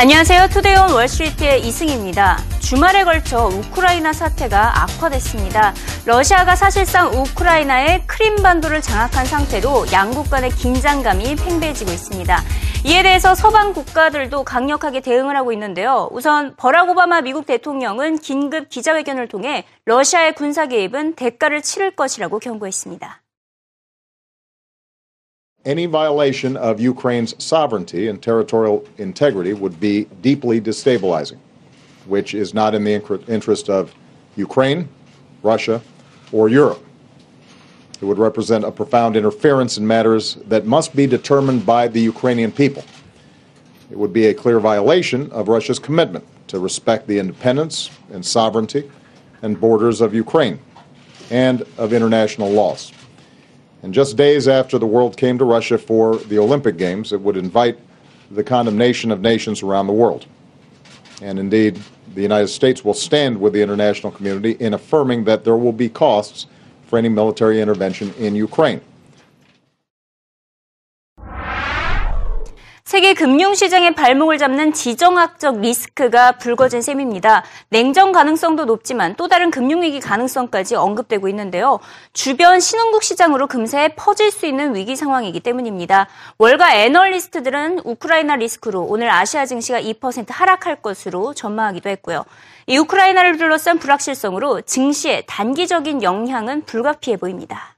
안녕하세요. 투데이온 월스트리트의 이승입니다. 주말에 걸쳐 우크라이나 사태가 악화됐습니다. 러시아가 사실상 우크라이나의 크림반도를 장악한 상태로 양국 간의 긴장감이 팽배해지고 있습니다. 이에 대해서 서방 국가들도 강력하게 대응을 하고 있는데요. 우선 버락 오바마 미국 대통령은 긴급 기자회견을 통해 러시아의 군사 개입은 대가를 치를 것이라고 경고했습니다. Any violation of Ukraine's sovereignty and territorial integrity would be deeply destabilizing, which is not in the interest of Ukraine, Russia, or Europe. It would represent a profound interference in matters that must be determined by the Ukrainian people. It would be a clear violation of Russia's commitment to respect the independence and sovereignty and borders of Ukraine and of international laws. And just days after the world came to Russia for the Olympic Games, it would invite the condemnation of nations around the world. And indeed, the United States will stand with the international community in affirming that there will be costs for any military intervention in Ukraine. 세계 금융시장의 발목을 잡는 지정학적 리스크가 불거진 셈입니다. 냉전 가능성도 높지만 또 다른 금융위기 가능성까지 언급되고 있는데요. 주변 신흥국 시장으로 금세 퍼질 수 있는 위기 상황이기 때문입니다. 월가 애널리스트들은 우크라이나 리스크로 오늘 아시아 증시가 2% 하락할 것으로 전망하기도 했고요. 이 우크라이나를 둘러싼 불확실성으로 증시에 단기적인 영향은 불가피해 보입니다.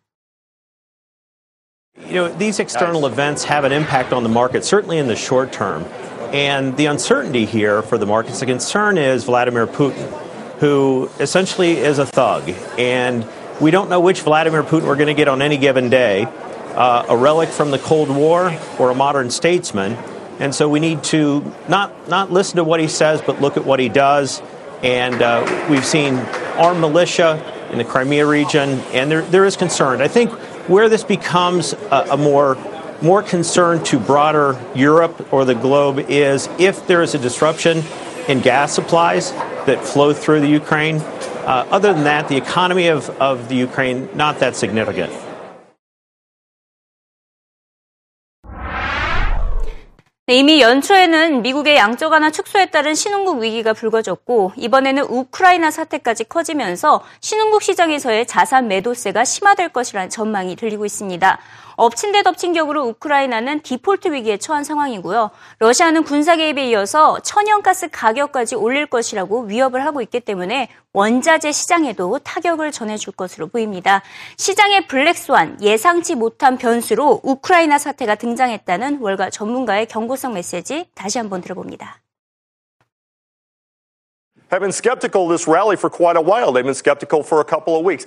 You know, these external events have an impact on the market, certainly in the short term. And the uncertainty here for the markets, the concern is Vladimir Putin, who essentially is a thug. And we don't know which Vladimir Putin we're going to get on any given day uh, a relic from the Cold War or a modern statesman. And so we need to not, not listen to what he says, but look at what he does. And uh, we've seen armed militia in the Crimea region, and there, there is concern. I think where this becomes a, a more more concern to broader Europe or the globe is if there is a disruption in gas supplies that flow through the Ukraine. Uh, other than that, the economy of, of the Ukraine, not that significant. 이미 연초에는 미국의 양적 완화 축소에 따른 신흥국 위기가 불거졌고 이번에는 우크라이나 사태까지 커지면서 신흥국 시장에서의 자산 매도세가 심화될 것이라는 전망이 들리고 있습니다. 엎친 데 덮친 격으로 우크라이나는 디폴트 위기에 처한 상황이고요. 러시아는 군사 개입에 이어서 천연가스 가격까지 올릴 것이라고 위협을 하고 있기 때문에 원자재 시장에도 타격을 전해줄 것으로 보입니다. 시장의 블랙스완, 예상치 못한 변수로 우크라이나 사태가 등장했다는 월가 전문가의 경고성 메시지 다시 한번 들어봅니다. have been skeptical this rally for quite a while. They've been skeptical for a couple of weeks.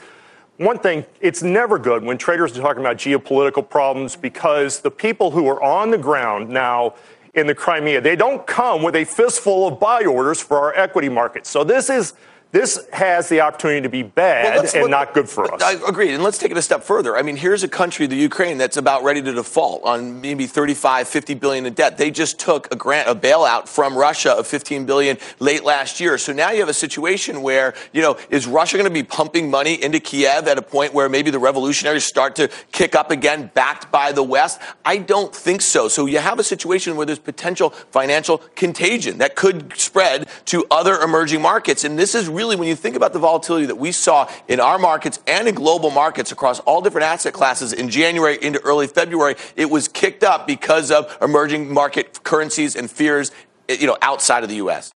One thing, it's never good when traders are talking about geopolitical problems because the people who are on the ground now in the Crimea, they don't come with a fistful of buy orders for our equity markets. So this is this has the opportunity to be bad well, and let, not good for us. I agree. And let's take it a step further. I mean, here's a country, the Ukraine, that's about ready to default on maybe 35, 50 billion in debt. They just took a grant, a bailout from Russia of 15 billion late last year. So now you have a situation where, you know, is Russia going to be pumping money into Kiev at a point where maybe the revolutionaries start to kick up again, backed by the West? I don't think so. So you have a situation where there's potential financial contagion that could spread to other emerging markets. And this is really when you think about the volatility that we saw in our markets and in global markets across all different asset classes in January into early February, it was kicked up because of emerging market currencies and fears, you know, outside of the U.S.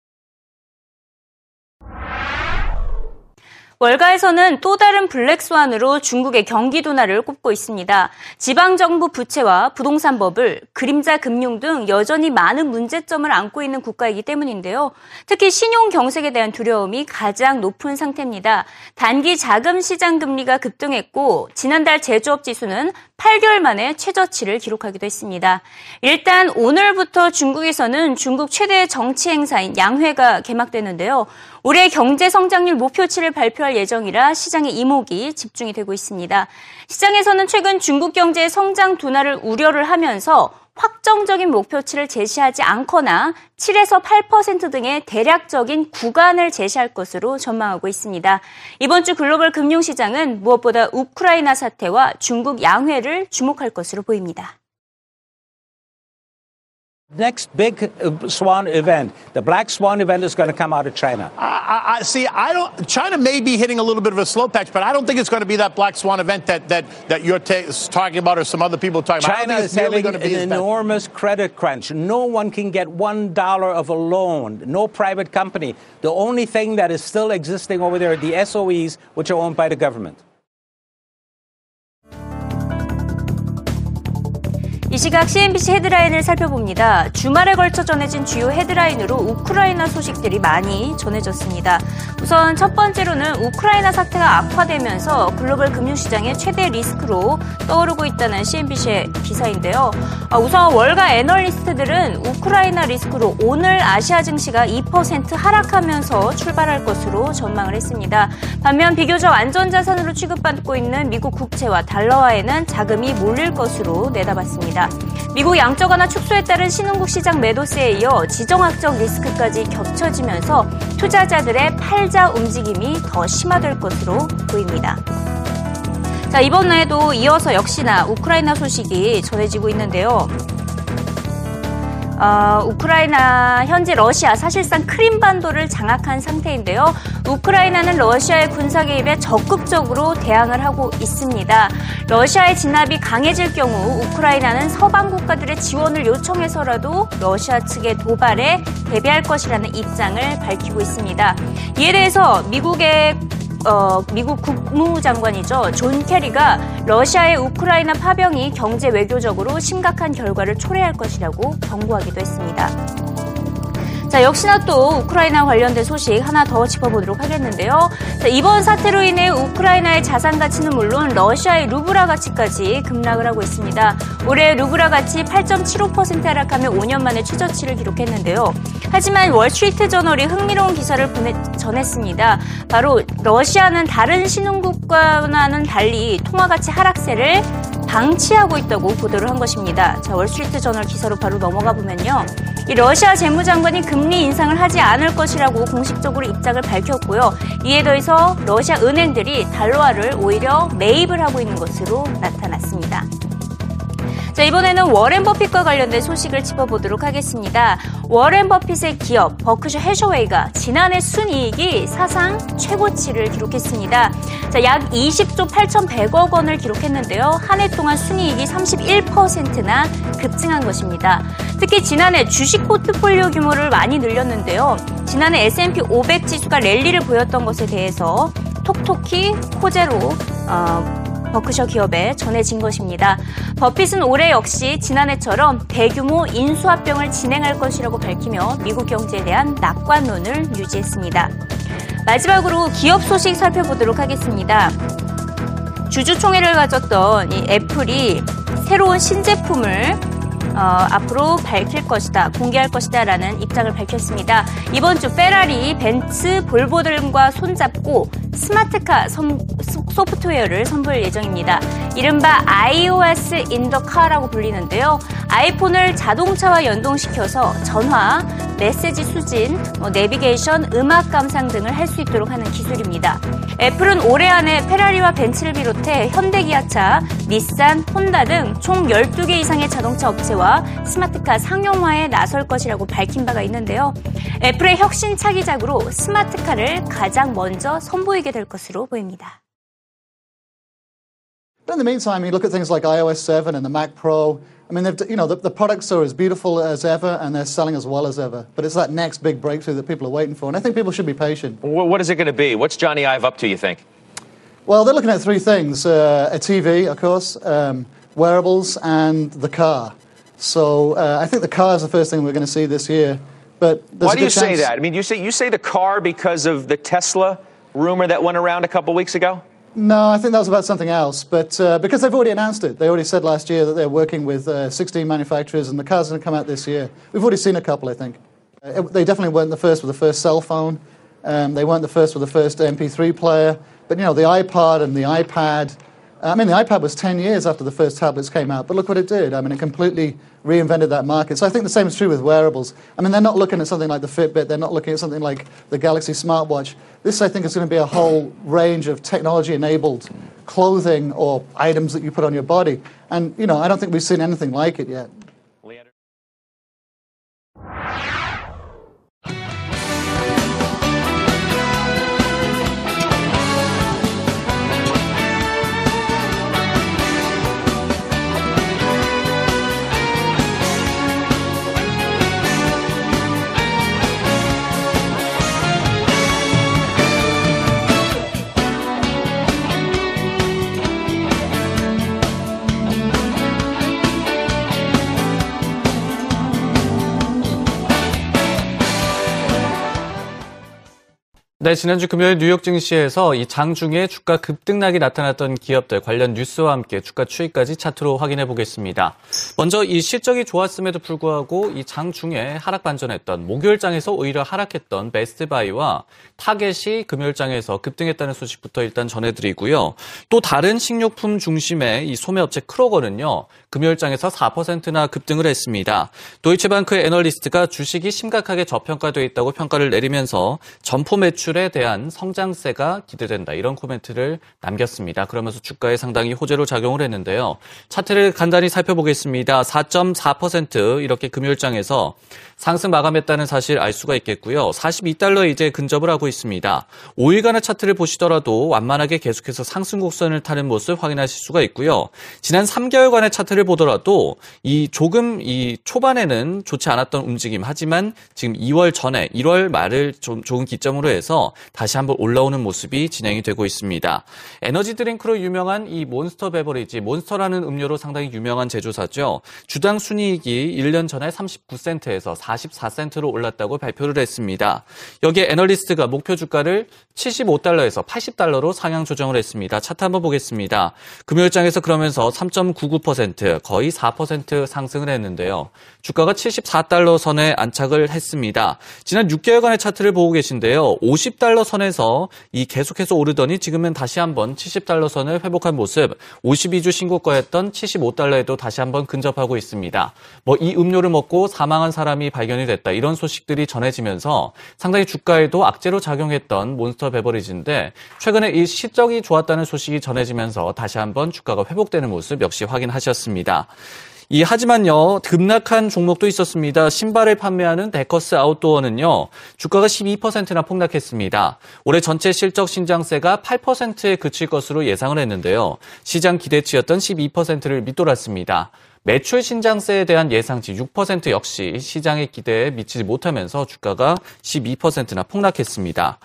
월가에서는 또 다른 블랙스완으로 중국의 경기 둔화를 꼽고 있습니다. 지방정부 부채와 부동산법을 그림자 금융 등 여전히 많은 문제점을 안고 있는 국가이기 때문인데요. 특히 신용 경색에 대한 두려움이 가장 높은 상태입니다. 단기 자금 시장 금리가 급등했고 지난달 제조업 지수는 8개월 만에 최저치를 기록하기도 했습니다. 일단 오늘부터 중국에서는 중국 최대 정치 행사인 양회가 개막되는데요. 올해 경제 성장률 목표치를 발표 할 예정이라 시장의 이목이 집중이 되고 있습니다. 시장에서는 최근 중국 경제의 성장 둔화를 우려를 하면서 확정적인 목표치를 제시하지 않거나 7에서 8% 등의 대략적인 구간을 제시할 것으로 전망하고 있습니다. 이번 주 글로벌 금융시장은 무엇보다 우크라이나 사태와 중국 양회를 주목할 것으로 보입니다. Next big uh, swan event, the black swan event is going to come out of China. I, I see. I don't. China may be hitting a little bit of a slow patch, but I don't think it's going to be that black swan event that that that you're ta- talking about, or some other people are talking about. China is having going an to be bad. enormous credit crunch. No one can get one dollar of a loan. No private company. The only thing that is still existing over there are the SOEs, which are owned by the government. 이 시각 CNBC 헤드라인을 살펴봅니다. 주말에 걸쳐 전해진 주요 헤드라인으로 우크라이나 소식들이 많이 전해졌습니다. 우선 첫 번째로는 우크라이나 사태가 악화되면서 글로벌 금융시장의 최대 리스크로 떠오르고 있다는 CNBC의 기사인데요. 아, 우선 월가 애널리스트들은 우크라이나 리스크로 오늘 아시아 증시가 2% 하락하면서 출발할 것으로 전망을 했습니다. 반면 비교적 안전자산으로 취급받고 있는 미국 국채와 달러화에는 자금이 몰릴 것으로 내다봤습니다. 미국 양적 완화 축소에 따른 신흥국 시장 매도세에 이어 지정학적 리스크까지 겹쳐지면서 투자자들의 팔자 움직임이 더 심화될 것으로 보입니다. 자, 이번에도 이어서 역시나 우크라이나 소식이 전해지고 있는데요. 어, 우크라이나 현재 러시아 사실상 크림반도를 장악한 상태인데요. 우크라이나는 러시아의 군사 개입에 적극적으로 대항을 하고 있습니다. 러시아의 진압이 강해질 경우 우크라이나는 서방 국가들의 지원을 요청해서라도 러시아 측의 도발에 대비할 것이라는 입장을 밝히고 있습니다. 이에 대해서 미국의 어, 미국 국무장관이죠. 존 케리가 러시아의 우크라이나 파병이 경제 외교적으로 심각한 결과를 초래할 것이라고 경고하기도 했습니다. 자, 역시나 또 우크라이나 관련된 소식 하나 더 짚어보도록 하겠는데요. 자, 이번 사태로 인해 우크라이나의 자산 가치는 물론 러시아의 루블화 가치까지 급락을 하고 있습니다. 올해 루블화 가치 8.75% 하락하며 5년 만에 최저치를 기록했는데요. 하지만 월스트리트 저널이 흥미로운 기사를 보내, 전했습니다. 바로 러시아는 다른 신흥국과는 달리 통화 가치 하락세를 방치하고 있다고 보도를 한 것입니다. 자, 월스트리트 저널 기사로 바로 넘어가 보면요. 이 러시아 재무장관이 금리 인상을 하지 않을 것이라고 공식적으로 입장을 밝혔고요. 이에 더해서 러시아 은행들이 달러화를 오히려 매입을 하고 있는 것으로 나타났습니다. 자, 이번에는 워렌 버핏과 관련된 소식을 짚어보도록 하겠습니다. 워렌 버핏의 기업 버크셔 해셔웨이가 지난해 순이익이 사상 최고치를 기록했습니다. 자, 약 20조 8,100억 원을 기록했는데요. 한 해 동안 순이익이 31%나 급증한 것입니다. 특히 지난해 주식 포트폴리오 규모를 많이 늘렸는데요. 지난해 S&P 500 지수가 랠리를 보였던 것에 대해서 톡톡히 호재로 어, 버크셔 기업에 전해진 것입니다. 버핏은 올해 역시 지난해처럼 대규모 인수합병을 진행할 것이라고 밝히며 미국 경제에 대한 낙관론을 유지했습니다. 마지막으로 기업 소식 살펴보도록 하겠습니다. 주주총회를 가졌던 이 애플이 새로운 신제품을 어, 앞으로 밝힐 것이다, 공개할 것이다 라는 입장을 밝혔습니다. 이번 주 페라리, 벤츠, 볼보 등과 손잡고 스마트카 선, 소프트웨어를 선보일 예정입니다. 이른바 iOS car라고 불리는데요. 아이폰을 자동차와 연동시켜서 전화, 메시지 수진, 뭐 내비게이션, 음악 감상 등을 할 수 있도록 하는 기술입니다. 애플은 올해 안에 페라리와 벤츠를 비롯해 현대기아차, 닛산, 혼다 등 총 12개 이상의 자동차 업체와 스마트카 상용화에 나설 것이라고 밝힌 바가 있는데요. 애플의 혁신 차기작으로 스마트카를 가장 먼저 선보이게 될 것으로 보입니다. But in the meantime, you look at things like iOS 7 and the Mac Pro. I mean, they've, you know, the, the products are as beautiful as ever and they're selling as well as ever. But it's that next big breakthrough that people are waiting for. And I think people should be patient. Wh- What is it going to be? What's Johnny Ive up to, you think? Well, they're looking at three things uh, a TV, of course, um, wearables, and the car. So uh, I think the car is the first thing we're going to see this year. But there's Why a do you good say chance- that? I mean, you say you say the car because of the Tesla rumor that went around a couple weeks ago. No, I think that was about something else. But uh, because they've already announced it, they already said last year that they're working with uh, 16 manufacturers, and the car's going to come out this year. We've already seen a couple, I think. Uh, it- they definitely weren't the first with the first cell phone. Um, they weren't the first with the first MP3 player. But you know, the iPod and the iPad. I mean, the iPad was 10 years after the first tablets came out, but look what it did. I mean, it completely reinvented that market. So I think the same is true with wearables. I mean, they're not looking at something like the Fitbit, they're not looking at something like the Galaxy smartwatch. This, I think, is going to be a whole range of technology enabled clothing or items that you put on your body. And, you know, I don't think we've seen anything like it yet. 지난주 금요일 뉴욕 증시에서 이 장 중에 주가 급등락이 나타났던 기업들 관련 뉴스와 함께 주가 추이까지 차트로 확인해 보겠습니다. 먼저 이 실적이 좋았음에도 불구하고 이 장 중에 하락 반전했던 목요일장에서 오히려 하락했던 베스트바이와 타겟이 금요일장에서 급등했다는 소식부터 일단 전해드리고요. 또 다른 식료품 중심의 이 소매업체 크로거는요. 금요일장에서 4%나 급등을 했습니다. 도이체방크의 애널리스트가 주식이 심각하게 저평가되어 있다고 평가를 내리면서 점포 매출 대한 성장세가 기대된다. 이런 코멘트를 남겼습니다. 그러면서 주가에 상당히 호재로 작용을 했는데요. 차트를 간단히 살펴보겠습니다. 4.4% 이렇게 금요일장에서 상승 마감했다는 사실 알 수가 있겠고요. 42달러에 이제 근접을 하고 있습니다. 5일간의 차트를 보시더라도 완만하게 계속해서 상승 곡선을 타는 모습 확인하실 수가 있고요. 지난 3개월간의 차트를 보더라도 이 조금 이 초반에는 좋지 않았던 움직임 하지만 지금 2월 전에 1월 말을 좀 좋은 기점으로 해서 다시 한번 올라오는 모습이 진행이 되고 있습니다. 에너지 드링크로 유명한 이 몬스터 베버리지 몬스터라는 음료로 상당히 유명한 제조사죠. 주당 순이익이 1년 전에 39센트에서 44센트로 올랐다고 발표를 했습니다. 여기에 애널리스트가 목표 주가를 75달러에서 80달러로 상향 조정을 했습니다. 차트 한번 보겠습니다. 금요일장에서 그러면서 3.99% 거의 4% 상승을 했는데요. 주가가 74달러 선에 안착을 했습니다. 지난 6개월간의 차트를 보고 계신데요. 50 달러 선에서 이 계속해서 오르더니 지금은 다시 한번 70달러 선을 회복한 모습, 52주 신고가였던 75달러에도 다시 한번 근접하고 있습니다. 뭐 이 음료를 먹고 사망한 사람이 발견이 됐다. 이런 소식들이 전해지면서 상당히 주가에도 악재로 작용했던 몬스터 베버리지인데 최근에 이 실적이 좋았다는 소식이 전해지면서 다시 한번 주가가 회복되는 모습 역시 확인하셨습니다. 이 하지만요 급락한 종목도 있었습니다. 신발을 판매하는 데커스 아웃도어는요 주가가 12%나 폭락했습니다. 올해 전체 실적 신장세가 8%에 그칠 것으로 예상을 했는데요. 시장 기대치였던 12%를 밑돌았습니다. 매출 신장세에 대한 예상치 6% 역시 시장의 기대에 미치지 못하면서 주가가 12%나 폭락했습니다.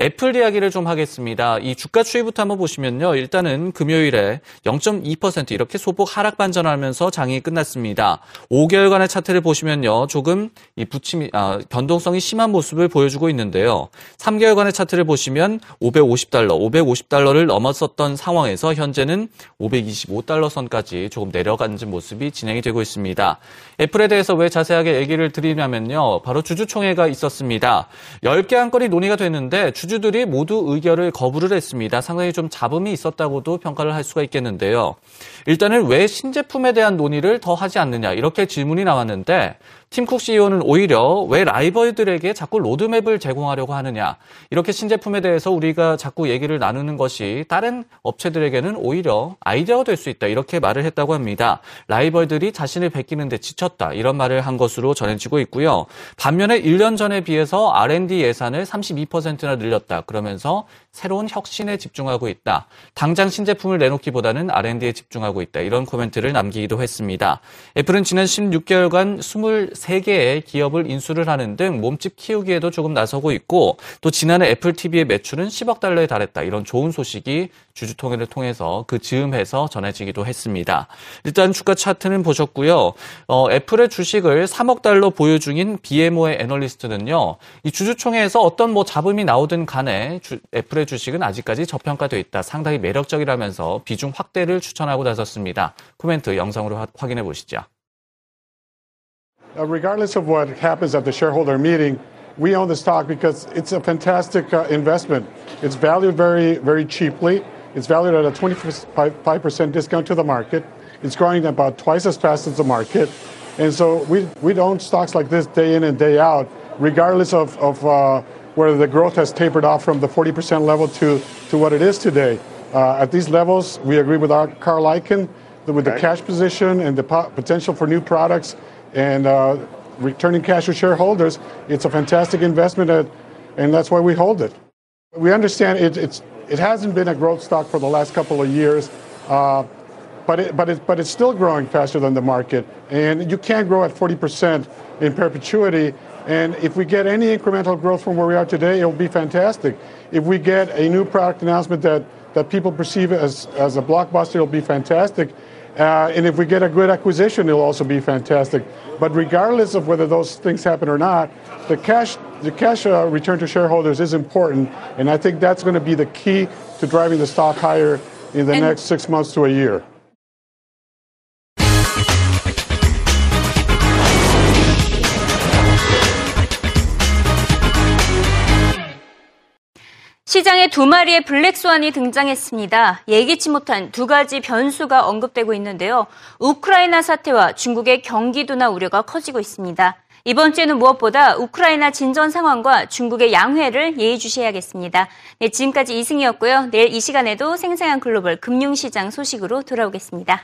애플 이야기를 좀 하겠습니다. 이 주가 추이부터 한번 보시면요. 일단은 금요일에 0.2% 이렇게 소폭 하락 반전하면서 장이 끝났습니다. 5개월간의 차트를 보시면요. 조금 이 부침이 아, 변동성이 심한 모습을 보여주고 있는데요. 3개월간의 차트를 보시면 550달러, 550달러를 넘었었던 상황에서 현재는 525달러 선까지 조금 내려가는 모습이 진행이 되고 있습니다. 애플에 대해서 왜 자세하게 얘기를 드리냐면요. 바로 주주총회가 있었습니다. 10개 안건이 논의가 됐는데 주 주주들이 모두 의결을 거부를 했습니다. 상당히 좀 잡음이 있었다고도 평가를 할 수가 있겠는데요. 일단은 왜 신제품에 대한 논의를 더 하지 않느냐 이렇게 질문이 나왔는데 팀쿡 CEO는 오히려 왜 라이벌들에게 자꾸 로드맵을 제공하려고 하느냐. 이렇게 신제품에 대해서 우리가 자꾸 얘기를 나누는 것이 다른 업체들에게는 오히려 아이디어가 될 수 있다. 이렇게 말을 했다고 합니다. 라이벌들이 자신을 베끼는데 지쳤다. 이런 말을 한 것으로 전해지고 있고요. 반면에 1년 전에 비해서 R&D 예산을 32%나 늘렸다. 그러면서 새로운 혁신에 집중하고 있다. 당장 신제품을 내놓기보다는 R&D에 집중하고 있다. 이런 코멘트를 남기기도 했습니다. 애플은 지난 16개월간 23개의 기업을 인수를 하는 등 몸집 키우기에도 조금 나서고 있고 또 지난해 애플 TV의 매출은 10억 달러에 달했다. 이런 좋은 소식이 주주총회를 통해서 그 즈음해서 전해지기도 했습니다. 일단 주가 차트는 보셨고요. 어, 애플의 주식을 3억 달러 보유 중인 BMO의 애널리스트는요. 이 주주총회에서 어떤 뭐 잡음이 나오든 간에 주, 애플의 주식은 아직까지 저평가되어 있다. 상당히 매력적이라면서 비중 확대를 추천하고 나섰습니다. 코멘트 영상으로 화, 확인해 보시죠. Uh, regardless of what happens at the shareholder meeting, we own the stock because it's a fantastic uh, investment. It's valued very, very cheaply. It's valued at a 25% discount to the market. It's growing about twice as fast as the market. And so we, we own stocks like this day in and day out, regardless of, of uh, where the growth has tapered off from the 40% level to, to what it is today. Uh, at these levels, we agree with our Carl Icahn that with okay. the cash position and the po- potential for new products and uh, returning cash to shareholders, it's a fantastic investment, at, and that's why we hold it. We understand it, it's, it hasn't been a growth stock for the last couple of years. Uh, but, it, but, it, but it's still growing faster than the market. And you can't grow at 40% in perpetuity and if we get any incremental growth from where we are today, it will be fantastic. If we get a new product announcement that, that people perceive as, as a blockbuster, it'll be fantastic. Uh, and if we get a good acquisition, it'll also be fantastic. But regardless of whether those things happen or not, the cash, the cash uh, return to shareholders is important, and I think that's going to be the key to driving the stock higher in the And- next six months to a year. 시장에 두 마리의 블랙스완이 등장했습니다. 예기치 못한 두 가지 변수가 언급되고 있는데요. 우크라이나 사태와 중국의 경기도나 우려가 커지고 있습니다. 이번 주에는 무엇보다 우크라이나 진전 상황과 중국의 양회를 예의주시해야겠습니다. 네, 지금까지 이승이었고요. 내일 이 시간에도 생생한 글로벌 금융시장 소식으로 돌아오겠습니다.